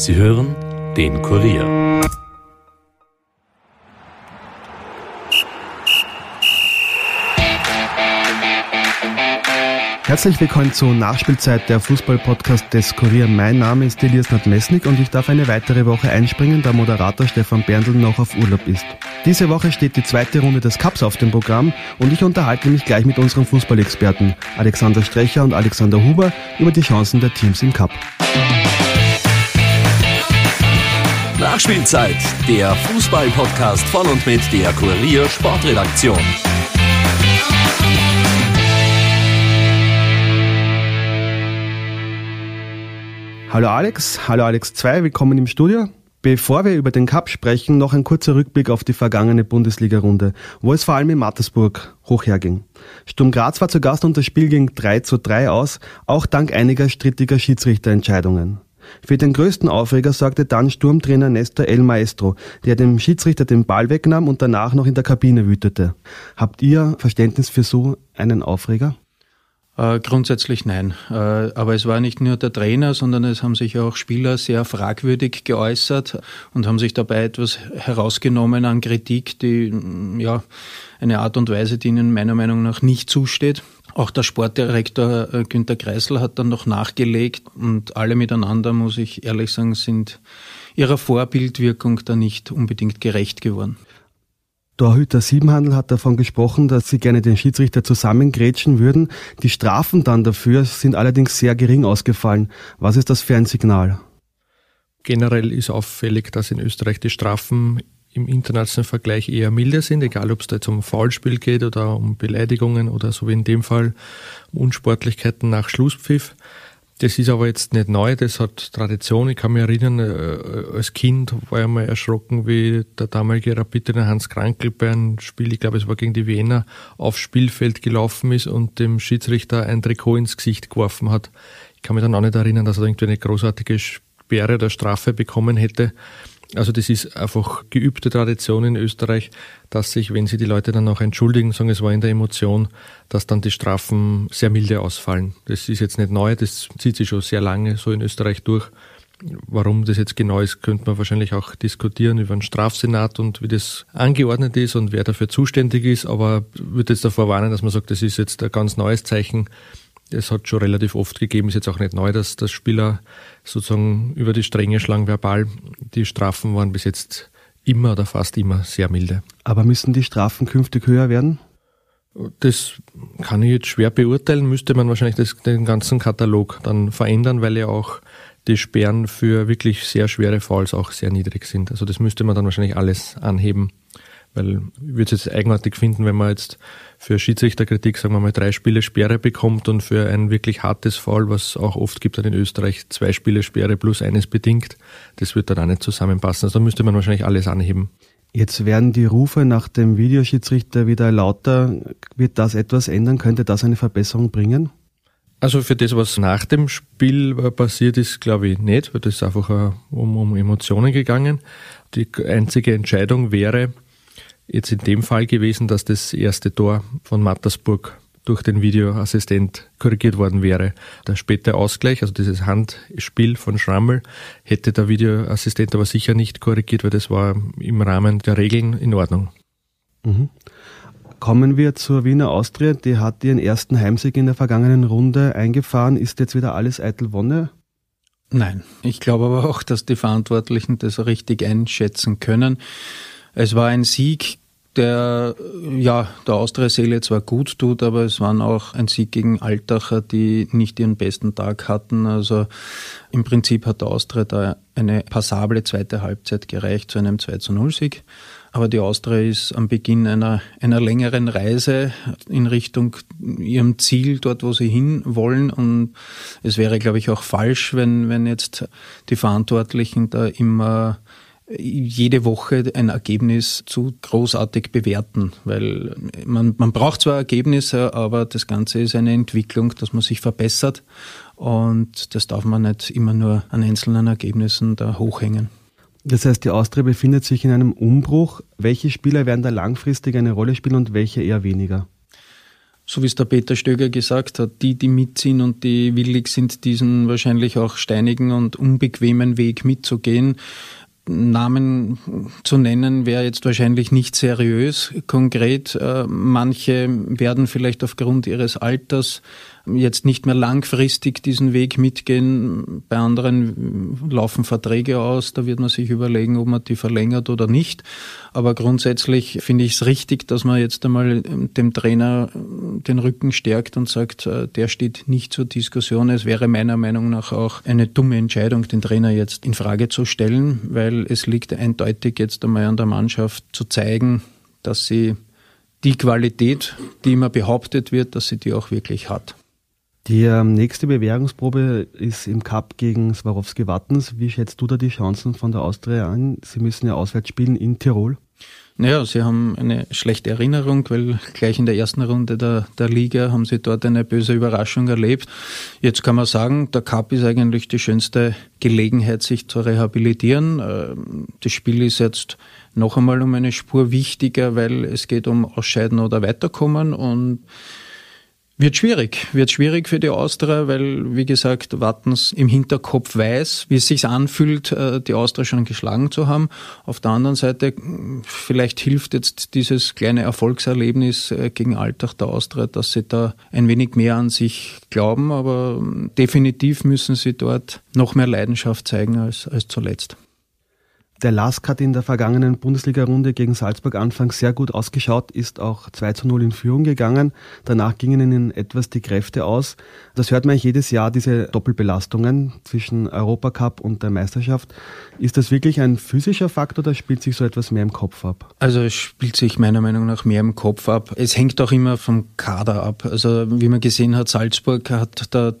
Sie hören den Kurier. Herzlich willkommen zur Nachspielzeit der Fußball-Podcast des Kurier. Mein Name ist Elias Nadmesnik und ich darf eine weitere Woche einspringen, da Moderator Stefan Berndl noch auf Urlaub ist. Diese Woche steht die zweite Runde des Cups auf dem Programm und ich unterhalte mich gleich mit unseren Fußballexperten Alexander Strecher und Alexander Huber über die Chancen der Teams im Cup. Nachspielzeit, der Fußball-Podcast von und mit der Kurier Sportredaktion. Hallo Alex, hallo Alex 2, willkommen im Studio. Bevor wir über den Cup sprechen, noch ein kurzer Rückblick auf die vergangene Bundesliga-Runde, wo es vor allem in Mattersburg hoch herging. Sturm Graz war zu Gast und das Spiel ging 3 zu 3 aus, auch dank einiger strittiger Schiedsrichterentscheidungen. Für den größten Aufreger sorgte dann Sturmtrainer Nestor El Maestro, der dem Schiedsrichter den Ball wegnahm und danach noch in der Kabine wütete. Habt ihr Verständnis für so einen Aufreger? Äh, grundsätzlich nein. Äh, aber es war nicht nur der Trainer, sondern es haben sich auch Spieler sehr fragwürdig geäußert und haben sich dabei etwas herausgenommen an Kritik, die ja eine Art und Weise, die ihnen meiner Meinung nach nicht zusteht. Auch der Sportdirektor äh, Günter Kreisel hat dann noch nachgelegt und alle miteinander, muss ich ehrlich sagen, sind ihrer Vorbildwirkung da nicht unbedingt gerecht geworden. Torhüter Siebenhandel hat davon gesprochen, dass sie gerne den Schiedsrichter zusammengrätschen würden. Die Strafen dann dafür sind allerdings sehr gering ausgefallen. Was ist das für ein Signal? Generell ist auffällig, dass in Österreich die Strafen im internationalen Vergleich eher milder sind, egal ob es da jetzt um Foulspiel geht oder um Beleidigungen oder so wie in dem Fall Unsportlichkeiten nach Schlusspfiff. Das ist aber jetzt nicht neu, das hat Tradition. Ich kann mich erinnern, äh, als Kind war ich mal erschrocken, wie der damalige Rapidiner Hans Krankel bei einem Spiel, ich glaube es war gegen die Wiener, aufs Spielfeld gelaufen ist und dem Schiedsrichter ein Trikot ins Gesicht geworfen hat. Ich kann mich dann auch nicht erinnern, dass er irgendwie eine großartige Sperre oder Strafe bekommen hätte. Also das ist einfach geübte Tradition in Österreich, dass sich, wenn sie die Leute dann auch entschuldigen, sagen, es war in der Emotion, dass dann die Strafen sehr milde ausfallen. Das ist jetzt nicht neu, das zieht sich schon sehr lange so in Österreich durch. Warum das jetzt genau ist, könnte man wahrscheinlich auch diskutieren über einen Strafsenat und wie das angeordnet ist und wer dafür zuständig ist. Aber ich würde jetzt davor warnen, dass man sagt, das ist jetzt ein ganz neues Zeichen es hat schon relativ oft gegeben, ist jetzt auch nicht neu, dass, dass Spieler sozusagen über die Stränge schlagen verbal. Die Strafen waren bis jetzt immer oder fast immer sehr milde. Aber müssen die Strafen künftig höher werden? Das kann ich jetzt schwer beurteilen, müsste man wahrscheinlich das, den ganzen Katalog dann verändern, weil ja auch die Sperren für wirklich sehr schwere Fouls auch sehr niedrig sind. Also das müsste man dann wahrscheinlich alles anheben. Weil ich würde es jetzt eigenartig finden, wenn man jetzt für Schiedsrichterkritik, sagen wir mal, drei Spiele Sperre bekommt und für ein wirklich hartes Foul, was auch oft gibt dann in Österreich, zwei Spiele Sperre plus eines bedingt. Das wird dann auch nicht zusammenpassen. Also da müsste man wahrscheinlich alles anheben. Jetzt werden die Rufe nach dem Videoschiedsrichter wieder lauter. Wird das etwas ändern? Könnte das eine Verbesserung bringen? Also für das, was nach dem Spiel passiert ist, glaube ich nicht, weil das ist einfach um, um Emotionen gegangen. Die einzige Entscheidung wäre, jetzt in dem Fall gewesen, dass das erste Tor von Mattersburg durch den Videoassistent korrigiert worden wäre. Der späte Ausgleich, also dieses Handspiel von Schrammel, hätte der Videoassistent aber sicher nicht korrigiert, weil das war im Rahmen der Regeln in Ordnung. Mhm. Kommen wir zur Wiener Austria. Die hat ihren ersten Heimsieg in der vergangenen Runde eingefahren. Ist jetzt wieder alles eitel Wonne? Nein. Ich glaube aber auch, dass die Verantwortlichen das richtig einschätzen können. Es war ein Sieg der ja der Austria-Seele zwar gut tut, aber es waren auch ein Sieg gegen Altacher, die nicht ihren besten Tag hatten. Also im Prinzip hat der Austria da eine passable zweite Halbzeit gereicht zu einem 2 zu 0 Sieg. Aber die Austria ist am Beginn einer, einer längeren Reise in Richtung ihrem Ziel, dort wo sie hin wollen. Und es wäre, glaube ich, auch falsch, wenn, wenn jetzt die Verantwortlichen da immer jede Woche ein Ergebnis zu großartig bewerten, weil man, man braucht zwar Ergebnisse, aber das Ganze ist eine Entwicklung, dass man sich verbessert und das darf man nicht immer nur an einzelnen Ergebnissen da hochhängen. Das heißt, die Austria befindet sich in einem Umbruch. Welche Spieler werden da langfristig eine Rolle spielen und welche eher weniger? so wie es der Peter Stöger gesagt hat, die, die mitziehen und die willig sind, diesen wahrscheinlich auch steinigen und unbequemen Weg mitzugehen, Namen zu nennen, wäre jetzt wahrscheinlich nicht seriös konkret. Äh, manche werden vielleicht aufgrund ihres Alters jetzt nicht mehr langfristig diesen Weg mitgehen. Bei anderen laufen Verträge aus, da wird man sich überlegen, ob man die verlängert oder nicht. Aber grundsätzlich finde ich es richtig, dass man jetzt einmal dem Trainer den Rücken stärkt und sagt, äh, der steht nicht zur Diskussion. Es wäre meiner Meinung nach auch eine dumme Entscheidung, den Trainer jetzt in Frage zu stellen, weil es liegt eindeutig jetzt einmal an der Mannschaft zu zeigen, dass sie die Qualität, die immer behauptet wird, dass sie die auch wirklich hat. Die nächste Bewährungsprobe ist im Cup gegen Swarovski Wattens. Wie schätzt du da die Chancen von der Austria an? Sie müssen ja auswärts spielen in Tirol. Naja, sie haben eine schlechte Erinnerung, weil gleich in der ersten Runde der, der Liga haben sie dort eine böse Überraschung erlebt. Jetzt kann man sagen, der Cup ist eigentlich die schönste Gelegenheit, sich zu rehabilitieren. Ähm, das Spiel ist jetzt noch einmal um eine Spur wichtiger, weil es geht um Ausscheiden oder Weiterkommen und wird schwierig, wird schwierig für die Austria, weil, wie gesagt, Wattens im Hinterkopf weiß, wie es sich anfühlt, äh, die Austria schon geschlagen zu haben. Auf der anderen Seite, vielleicht hilft jetzt dieses kleine Erfolgserlebnis äh, gegen Alltag der Austria, dass sie da ein wenig mehr an sich glauben, aber ähm, definitiv müssen sie dort noch mehr Leidenschaft zeigen als, als zuletzt. Der Lask hat in der vergangenen Bundesliga-Runde gegen Salzburg anfangs sehr gut ausgeschaut, ist auch 2 zu 0 in Führung gegangen. Danach gingen ihnen etwas die Kräfte aus. Das hört man jedes Jahr, diese Doppelbelastungen zwischen Europacup und der Meisterschaft. Ist das wirklich ein physischer Faktor oder spielt sich so etwas mehr im Kopf ab? Also es spielt sich meiner Meinung nach mehr im Kopf ab. Es hängt auch immer vom Kader ab. Also wie man gesehen hat, Salzburg hat da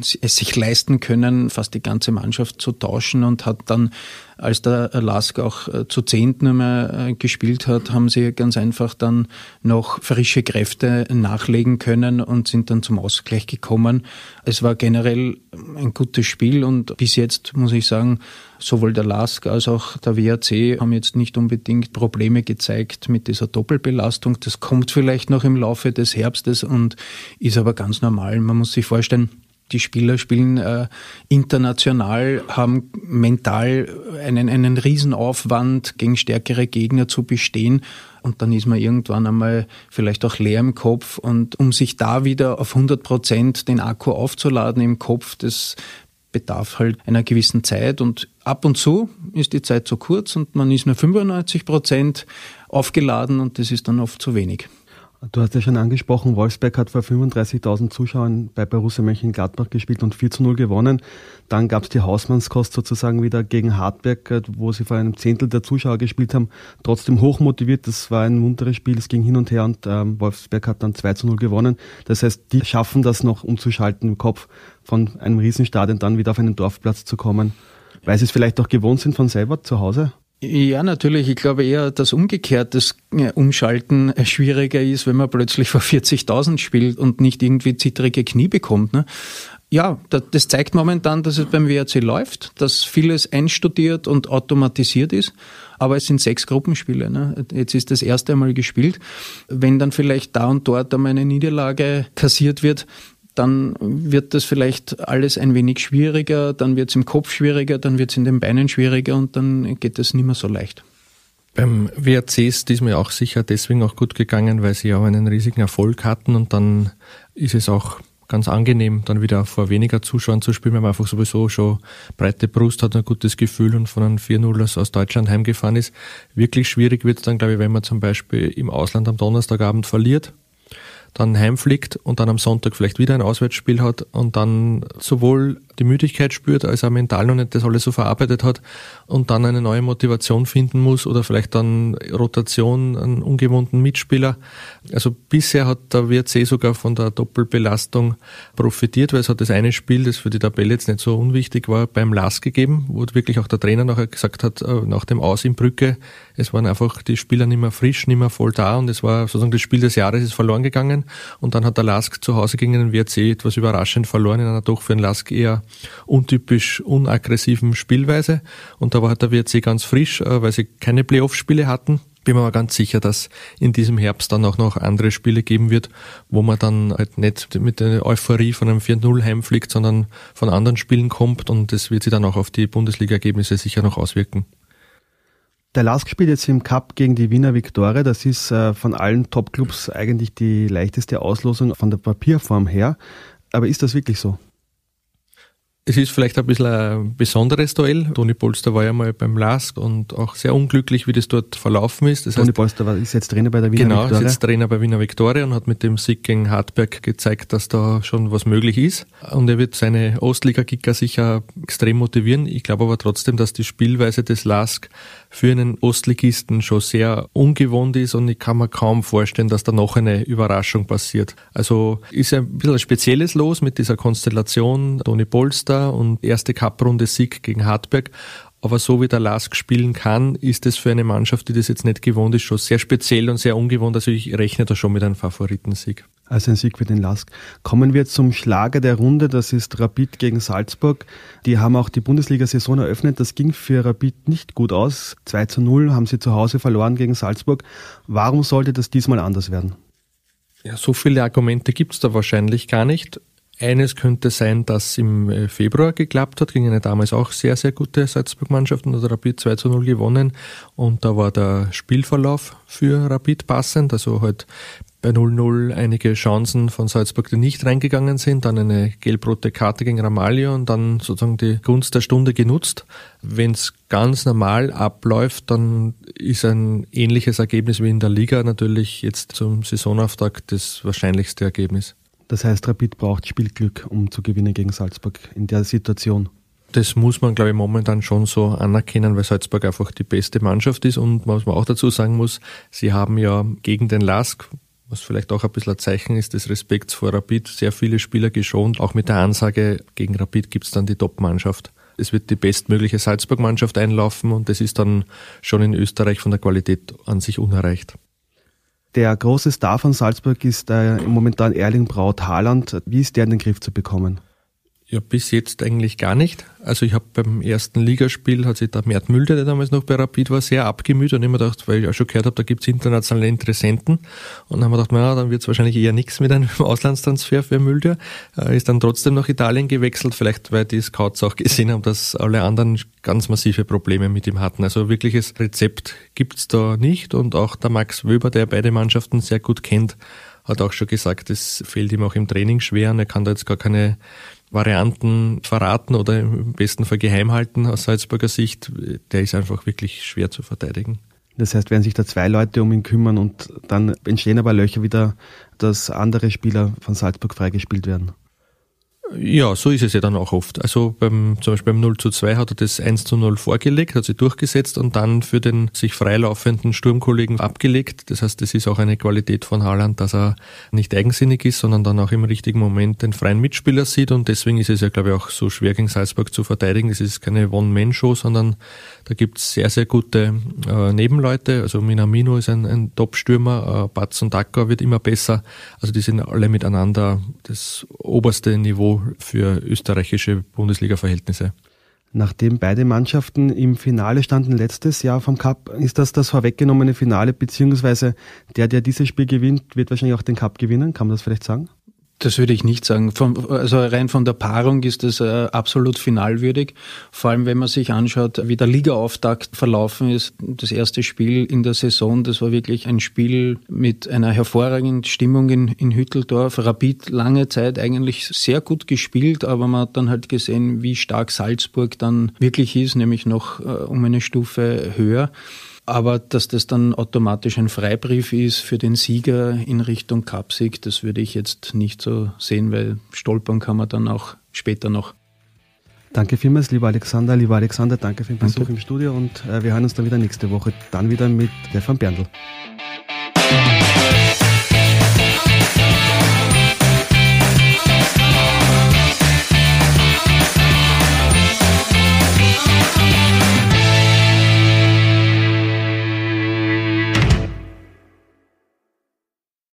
es sich leisten können, fast die ganze Mannschaft zu tauschen und hat dann, als der Lask auch äh, zu zehnt nur mehr äh, gespielt hat, haben sie ganz einfach dann noch frische Kräfte nachlegen können und sind dann zum Ausgleich gekommen. Es war generell ein gutes Spiel und bis jetzt muss ich sagen, sowohl der LASK als auch der WAC haben jetzt nicht unbedingt Probleme gezeigt mit dieser Doppelbelastung. Das kommt vielleicht noch im Laufe des Herbstes und ist aber ganz normal. Man muss sich vorstellen, die Spieler spielen äh, international, haben mental einen, einen Riesenaufwand, gegen stärkere Gegner zu bestehen. Und dann ist man irgendwann einmal vielleicht auch leer im Kopf. Und um sich da wieder auf 100 Prozent den Akku aufzuladen im Kopf, das bedarf halt einer gewissen Zeit. Und ab und zu ist die Zeit zu kurz und man ist nur 95 Prozent aufgeladen und das ist dann oft zu wenig. Du hast ja schon angesprochen, Wolfsberg hat vor 35.000 Zuschauern bei Borussia Mönchengladbach gespielt und 4 zu 0 gewonnen. Dann gab es die Hausmannskost sozusagen wieder gegen Hartberg, wo sie vor einem Zehntel der Zuschauer gespielt haben. Trotzdem hochmotiviert, das war ein munteres Spiel, es ging hin und her und ähm, Wolfsberg hat dann 2 zu 0 gewonnen. Das heißt, die schaffen das noch umzuschalten im Kopf, von einem Riesenstadion dann wieder auf einen Dorfplatz zu kommen. Weil sie es vielleicht auch gewohnt sind von selber zu Hause? Ja, natürlich. Ich glaube eher, dass umgekehrt das Umschalten schwieriger ist, wenn man plötzlich vor 40.000 spielt und nicht irgendwie zittrige Knie bekommt. Ne? Ja, das zeigt momentan, dass es beim WRC läuft, dass vieles einstudiert und automatisiert ist. Aber es sind sechs Gruppenspiele. Ne? Jetzt ist das erste Mal gespielt. Wenn dann vielleicht da und dort einmal eine Niederlage kassiert wird, dann wird das vielleicht alles ein wenig schwieriger, dann wird es im Kopf schwieriger, dann wird es in den Beinen schwieriger und dann geht es nicht mehr so leicht. Beim WRC ist diesmal auch sicher deswegen auch gut gegangen, weil sie auch einen riesigen Erfolg hatten und dann ist es auch ganz angenehm, dann wieder vor weniger Zuschauern zu spielen, weil man einfach sowieso schon breite Brust hat, ein gutes Gefühl und von einem 4-0 aus Deutschland heimgefahren ist. Wirklich schwierig wird es dann, glaube ich, wenn man zum Beispiel im Ausland am Donnerstagabend verliert dann heimfliegt und dann am Sonntag vielleicht wieder ein Auswärtsspiel hat und dann sowohl die Müdigkeit spürt, als er mental noch nicht das alles so verarbeitet hat und dann eine neue Motivation finden muss oder vielleicht dann Rotation, einen ungewohnten Mitspieler. Also bisher hat der WRC sogar von der Doppelbelastung profitiert, weil es hat das eine Spiel, das für die Tabelle jetzt nicht so unwichtig war, beim LAS gegeben, wo wirklich auch der Trainer nachher gesagt hat, äh, nach dem Aus in Brücke, es waren einfach die Spieler nicht mehr frisch, nicht mehr voll da und es war sozusagen das Spiel des Jahres ist verloren gegangen und dann hat der LASK zu Hause gegen den WRC etwas überraschend verloren in einer doch für den LASK eher untypisch unaggressiven Spielweise. Und da war der WRC ganz frisch, äh, weil sie keine Playoff-Spiele hatten. bin mir aber ganz sicher, dass in diesem Herbst dann auch noch andere Spiele geben wird, wo man dann halt nicht mit der Euphorie von einem 4-0 heimfliegt, sondern von anderen Spielen kommt und das wird sich dann auch auf die Bundesliga-Ergebnisse sicher noch auswirken. Der LASK spielt jetzt im Cup gegen die Wiener Viktoria. Das ist äh, von allen Topclubs eigentlich die leichteste Auslosung von der Papierform her. Aber ist das wirklich so? Es ist vielleicht ein bisschen ein besonderes Duell. Toni Polster war ja mal beim LASK und auch sehr unglücklich, wie das dort verlaufen ist. Das Toni Polster war, ist jetzt Trainer bei der Wiener genau, Viktoria. Genau, ist jetzt Trainer bei Wiener Viktoria und hat mit dem Sieg gegen Hartberg gezeigt, dass da schon was möglich ist. Und er wird seine Ostliga-Kicker sicher extrem motivieren. Ich glaube aber trotzdem, dass die Spielweise des LASK für einen Ostligisten schon sehr ungewohnt ist und ich kann mir kaum vorstellen, dass da noch eine Überraschung passiert. Also ist ein bisschen ein spezielles Los mit dieser Konstellation Toni Polster und erste Cup-Runde Sieg gegen Hartberg. Aber so wie der Lask spielen kann, ist es für eine Mannschaft, die das jetzt nicht gewohnt ist, schon sehr speziell und sehr ungewohnt. Also ich rechne da schon mit einem Favoritensieg also ein Sieg für den Lask. Kommen wir zum Schlager der Runde, das ist Rapid gegen Salzburg. Die haben auch die Bundesliga-Saison eröffnet. Das ging für Rapid nicht gut aus. 2 zu 0 haben sie zu Hause verloren gegen Salzburg. Warum sollte das diesmal anders werden? Ja, so viele Argumente gibt es da wahrscheinlich gar nicht. Eines könnte sein, dass im äh, Februar geklappt hat, gegen eine damals auch sehr, sehr gute Salzburg-Mannschaft und hat Rapid 2 zu 0 gewonnen. Und da war der Spielverlauf für Rapid passend, also halt bei 0-0 einige Chancen von Salzburg, die nicht reingegangen sind, dann eine gelb-rote Karte gegen Ramalho und dann sozusagen die Gunst der Stunde genutzt. Wenn es ganz normal abläuft, dann ist ein ähnliches Ergebnis wie in der Liga natürlich jetzt zum Saisonauftakt das wahrscheinlichste Ergebnis. Das heißt, Rapid braucht Spielglück, um zu gewinnen gegen Salzburg in der Situation. Das muss man, glaube ich, momentan schon so anerkennen, weil Salzburg einfach die beste Mannschaft ist. Und was man auch dazu sagen muss, sie haben ja gegen den LASK, was vielleicht auch ein bisschen ein Zeichen ist des Respekts vor Rapid, sehr viele Spieler geschont. Auch mit der Ansage, gegen Rapid gibt es dann die Top-Mannschaft. Es wird die bestmögliche Salzburg-Mannschaft einlaufen und das ist dann schon in Österreich von der Qualität an sich unerreicht. Der große Star von Salzburg ist äh, momentan Erling Braut Haaland. Wie ist der in den Griff zu bekommen? Ja, bis jetzt eigentlich gar nicht. Also ich habe beim ersten Ligaspiel, hat sich der Mert Mülder, der damals noch bei Rapid war, sehr abgemüht und immer gedacht, weil ich auch schon gehört habe, da gibt's internationale Interessenten. Und dann haben wir gedacht, naja, dann wird's wahrscheinlich eher nichts mit einem Auslandstransfer für Mülder. Er ist dann trotzdem nach Italien gewechselt, vielleicht weil die Scouts auch gesehen haben, dass alle anderen ganz massive Probleme mit ihm hatten. Also wirkliches Rezept gibt's da nicht. Und auch der Max Wöber, der beide Mannschaften sehr gut kennt, hat auch schon gesagt, es fehlt ihm auch im Training schwer und er kann da jetzt gar keine Varianten verraten oder im besten Fall geheim halten aus Salzburger Sicht, der ist einfach wirklich schwer zu verteidigen. Das heißt, werden sich da zwei Leute um ihn kümmern und dann entstehen aber Löcher wieder, dass andere Spieler von Salzburg freigespielt werden. Ja, so ist es ja dann auch oft. Also beim, zum Beispiel beim 0 zu 2 hat er das 1 zu 0 vorgelegt, hat sich durchgesetzt und dann für den sich freilaufenden Sturmkollegen abgelegt. Das heißt, das ist auch eine Qualität von Haaland, dass er nicht eigensinnig ist, sondern dann auch im richtigen Moment den freien Mitspieler sieht und deswegen ist es ja, glaube ich, auch so schwer gegen Salzburg zu verteidigen. Es ist keine One-Man-Show, sondern da gibt es sehr, sehr gute äh, Nebenleute. Also Minamino ist ein, ein Top-Stürmer, äh, Batz und Dacker wird immer besser. Also die sind alle miteinander das oberste Niveau für österreichische Bundesliga-Verhältnisse. Nachdem beide Mannschaften im Finale standen letztes Jahr vom Cup, ist das das vorweggenommene Finale, beziehungsweise der, der dieses Spiel gewinnt, wird wahrscheinlich auch den Cup gewinnen. Kann man das vielleicht sagen? Das würde ich nicht sagen. Von, also rein von der Paarung ist das äh, absolut finalwürdig. Vor allem, wenn man sich anschaut, wie der Ligaauftakt verlaufen ist. Das erste Spiel in der Saison, das war wirklich ein Spiel mit einer hervorragenden Stimmung in, in Hütteldorf. Rapid lange Zeit eigentlich sehr gut gespielt, aber man hat dann halt gesehen, wie stark Salzburg dann wirklich ist, nämlich noch äh, um eine Stufe höher. Aber dass das dann automatisch ein Freibrief ist für den Sieger in Richtung Cupsieg, das würde ich jetzt nicht so sehen, weil stolpern kann man dann auch später noch. Danke vielmals, lieber Alexander. Lieber Alexander, danke für den Besuch danke. im Studio und äh, wir hören uns dann wieder nächste Woche, dann wieder mit Stefan Berndl.